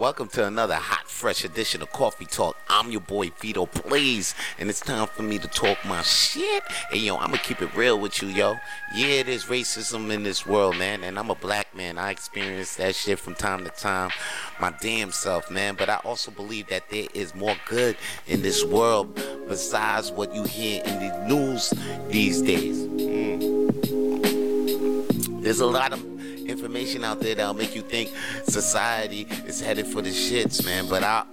Welcome to another hot, fresh edition of Coffee Tawlk. I'm your boy Vito Blaze, and it's time for me to talk my shit. And yo, I'm gonna keep it real with you, yo. Yeah, there's racism in this world, man, and I'm a black man. I experience that shit from time to time, my damn self, man. But I also believe that there is more good in this world besides what you hear in the news these days. Mm. There's a lot of information out there that'll make you think society is headed for the shits, man. But I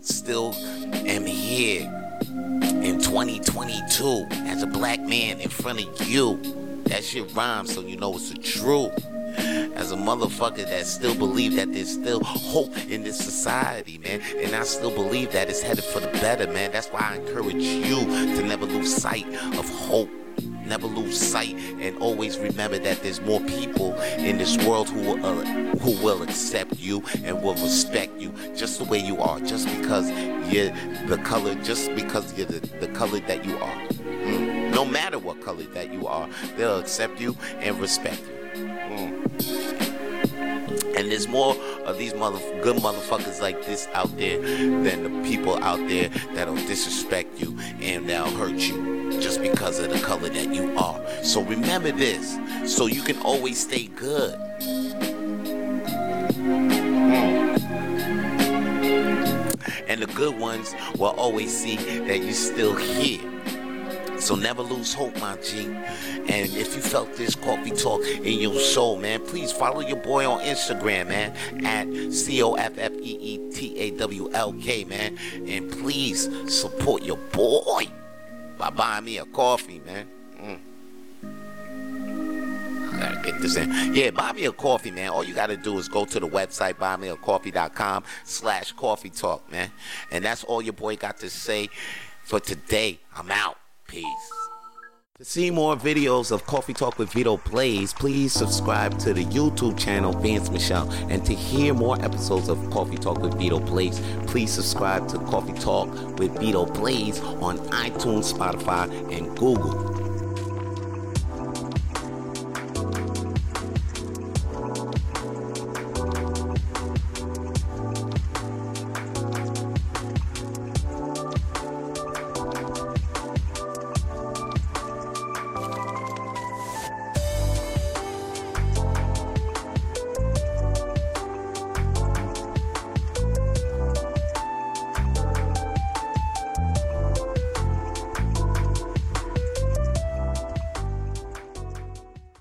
still am here in 2022 as a black man in front of you. That shit rhymes, so you know it's the truth. As a motherfucker that still believe that there's still hope in this society, man. And I still believe that it's headed for the better, man. That's why I encourage you to never lose sight of hope never lose sight and always remember that there's more people in this world who uh, who will accept you and will respect you just the way you are, just because you're the color, just because you're the, the color that you are. Mm. No matter what color that you are, they'll accept you and respect you. Mm. And there's more of these mother good motherfuckers like this out there than out there that'll disrespect you and they'll hurt you just because of the color that you are. So remember this so you can always stay good. And the good ones will always see that you're still here. So never lose hope, my G. And if you felt this coffee talk in your soul, man, please follow your boy on Instagram, man, at C O F F E E T A W L K, man. And please support your boy by buying me a coffee, man. Mm. I gotta get this in. Yeah, buy me a coffee, man. All you gotta do is go to the website, buymeacoffee.com slash coffee talk, man. And that's all your boy got to say for today. I'm out. To see more videos of Coffee Tawlk with Vito Blaze, please subscribe to the YouTube channel Vance Michelle. And to hear more episodes of Coffee Tawlk with Vito Blaze, please subscribe to Coffee Tawlk with Vito Blaze on iTunes, Spotify, and Google.